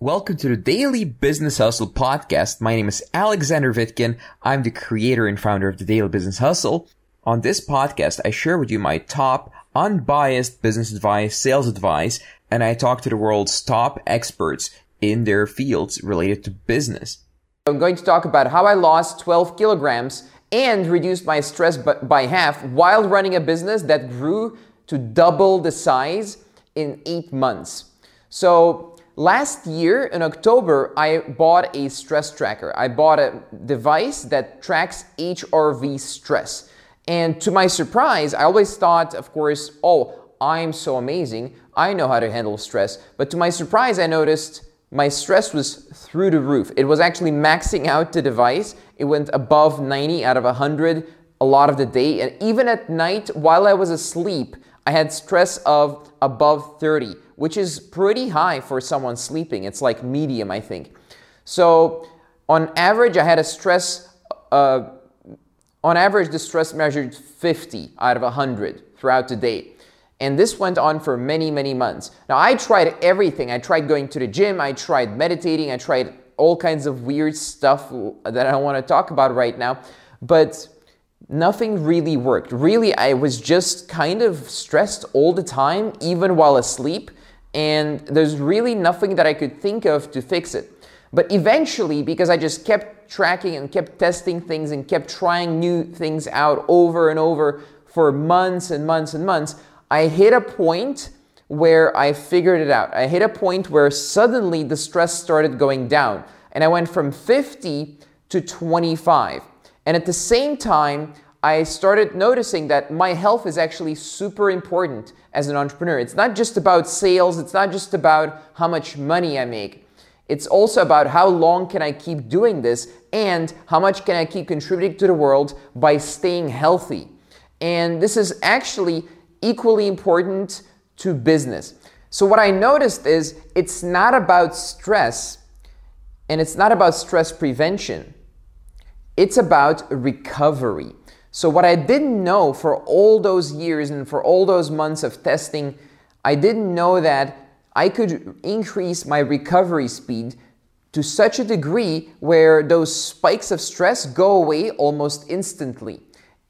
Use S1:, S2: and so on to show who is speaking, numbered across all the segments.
S1: Welcome to the Daily Business Hustle podcast. My name is Alexander Vitkin. I'm the creator and founder of the Daily Business Hustle. On this podcast, I share with you my top unbiased business advice, sales advice, and I talk to the world's top experts in their fields related to business.
S2: I'm going to talk about how I lost 12 kilograms and reduced my stress by half while running a business that grew to double the size in eight months. So Last year in October, I bought a stress tracker. I bought a device that tracks HRV stress. And to my surprise, I always thought, of course, oh, I'm so amazing. I know how to handle stress. But to my surprise, I noticed my stress was through the roof. It was actually maxing out the device. It went above 90 out of 100 a lot of the day. And even at night, while I was asleep, I had stress of above 30 which is pretty high for someone sleeping. It's like medium, I think. So on average, I had a stress, uh, on average, the stress measured 50 out of 100 throughout the day. And this went on for many, many months. Now, I tried everything. I tried going to the gym, I tried meditating, I tried all kinds of weird stuff that I don't want to talk about right now. But nothing really worked. Really, I was just kind of stressed all the time, even while asleep and there's really nothing that I could think of to fix it. But eventually, because I just kept tracking and kept testing things and kept trying new things out over and over for months and months and months, I hit a point where I figured it out. I hit a point where suddenly the stress started going down, and I went from 50 to 25. And at the same time, I started noticing that my health is actually super important as an entrepreneur. It's not just about sales, it's not just about how much money I make. It's also about how long can I keep doing this and how much can I keep contributing to the world by staying healthy. And this is actually equally important to business. So what I noticed is it's not about stress and it's not about stress prevention. It's about recovery. So, what I didn't know for all those years and for all those months of testing, I didn't know that I could increase my recovery speed to such a degree where those spikes of stress go away almost instantly.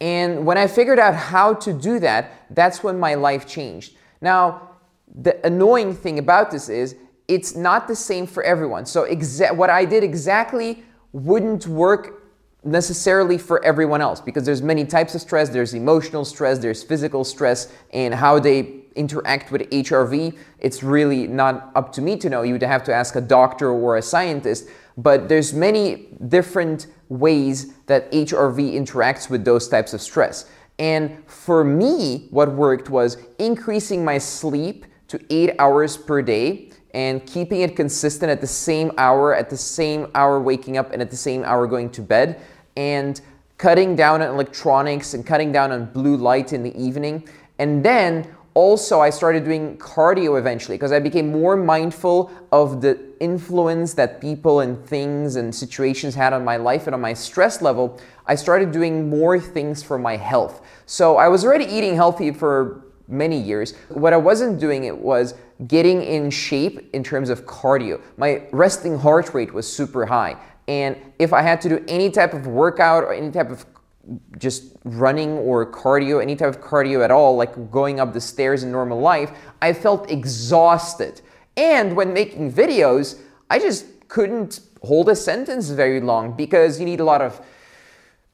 S2: And when I figured out how to do that, that's when my life changed. Now, the annoying thing about this is it's not the same for everyone. So, exa- what I did exactly wouldn't work necessarily for everyone else because there's many types of stress. There's emotional stress there's physical stress and how they interact with hrv it's really not up to me to know. You'd have to ask a doctor or a scientist. But there's many different ways that hrv interacts with those types of stress. And for me what worked was increasing my sleep to eight hours per day and keeping it consistent at the same hour, at the same hour waking up, and at the same hour going to bed and cutting down on electronics and cutting down on blue light in the evening. And then also I started doing cardio eventually because I became more mindful of the influence that people and things and situations had on my life and on my stress level. I started doing more things for my health. So I was already eating healthy for many years. What I wasn't doing it was getting in shape in terms of cardio. My resting heart rate was super high. And if I had to do any type of workout or any type of just running or cardio, any type of cardio at all, like going up the stairs in normal life, I felt exhausted. And when making videos, I just couldn't hold a sentence very long because you need a lot of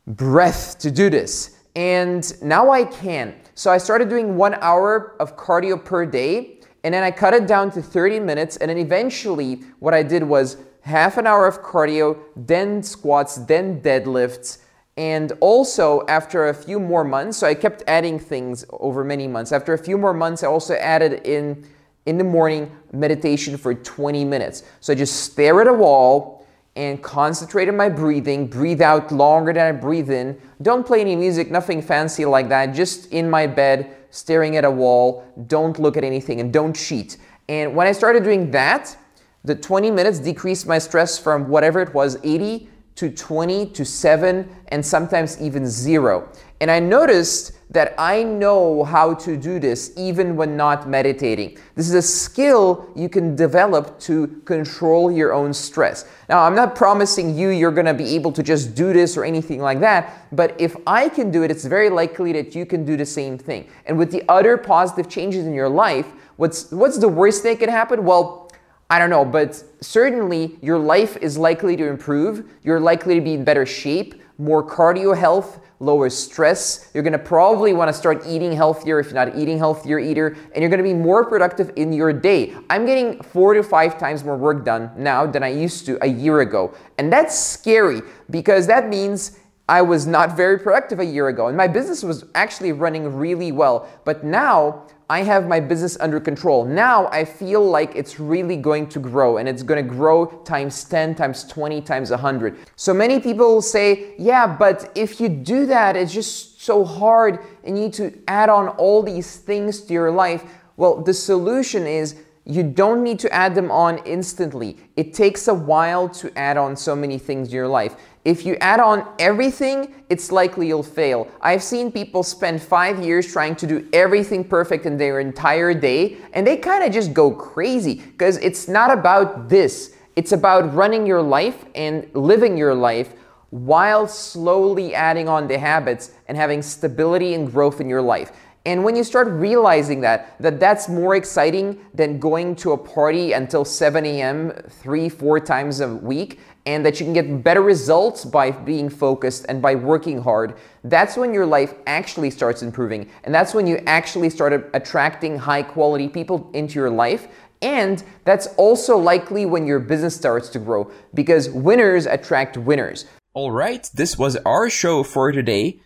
S2: breath to do this. And now I can. So I started doing one hour of cardio per day, and then I cut it down to 30 minutes. And then eventually, what I did was half an hour of cardio, then squats, then deadlifts. And also, after a few more months, so I kept adding things over many months. After a few more months, I also added in in the morning meditation for 20 minutes. So I just stare at a wall and concentrate on my breathing, breathe out longer than I breathe in. Don't play any music, nothing fancy like that, just in my bed, staring at a wall. Don't look at anything and don't cheat. And when I started doing that, the 20 minutes decreased my stress from whatever it was, 80 to 20 to 7, and sometimes even zero. And I noticed that I know how to do this even when not meditating. This is a skill you can develop to control your own stress. Now, I'm not promising you you're gonna be able to just do this or anything like that, but if I can do it, it's very likely that you can do the same thing. And with the other positive changes in your life, what's, what's the worst thing that can happen? Well, I don't know, but certainly your life is likely to improve. You're likely to be in better shape, more cardio health, lower stress. You're gonna probably wanna start eating healthier if you're not eating healthier eater, and you're gonna be more productive in your day. I'm getting four to five times more work done now than I used to a year ago. And that's scary because that means I was not very productive a year ago, and my business was actually running really well. But now I have my business under control. Now I feel like it's really going to grow and it's going to grow times 10, times 20, times 100. So many people say, yeah, but if you do that, it's just so hard and you need to add on all these things to your life. Well, the solution is you don't need to add them on instantly. It takes a while to add on so many things in your life. If you add on everything, it's likely you'll fail. I've seen people spend five years trying to do everything perfect in their entire day, and they kind of just go crazy because it's not about this. It's about running your life and living your life while slowly adding on the habits and having stability and growth in your life. And when you start realizing that, that that's more exciting than going to a party until 7 a.m. three, four times a week, and that you can get better results by being focused and by working hard, that's when your life actually starts improving. And that's when you actually start attracting high quality people into your life. And that's also likely when your business starts to grow because winners attract winners.
S1: All right, this was our show for today.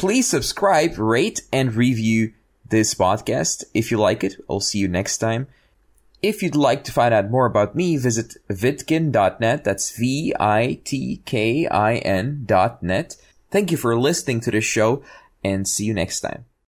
S1: Please subscribe, rate, and review this podcast if you like it. I'll see you next time. If you'd like to find out more about me, visit vitkin.net. That's V-I-T-K-I-N dot net. Thank you for listening to this show and see you next time.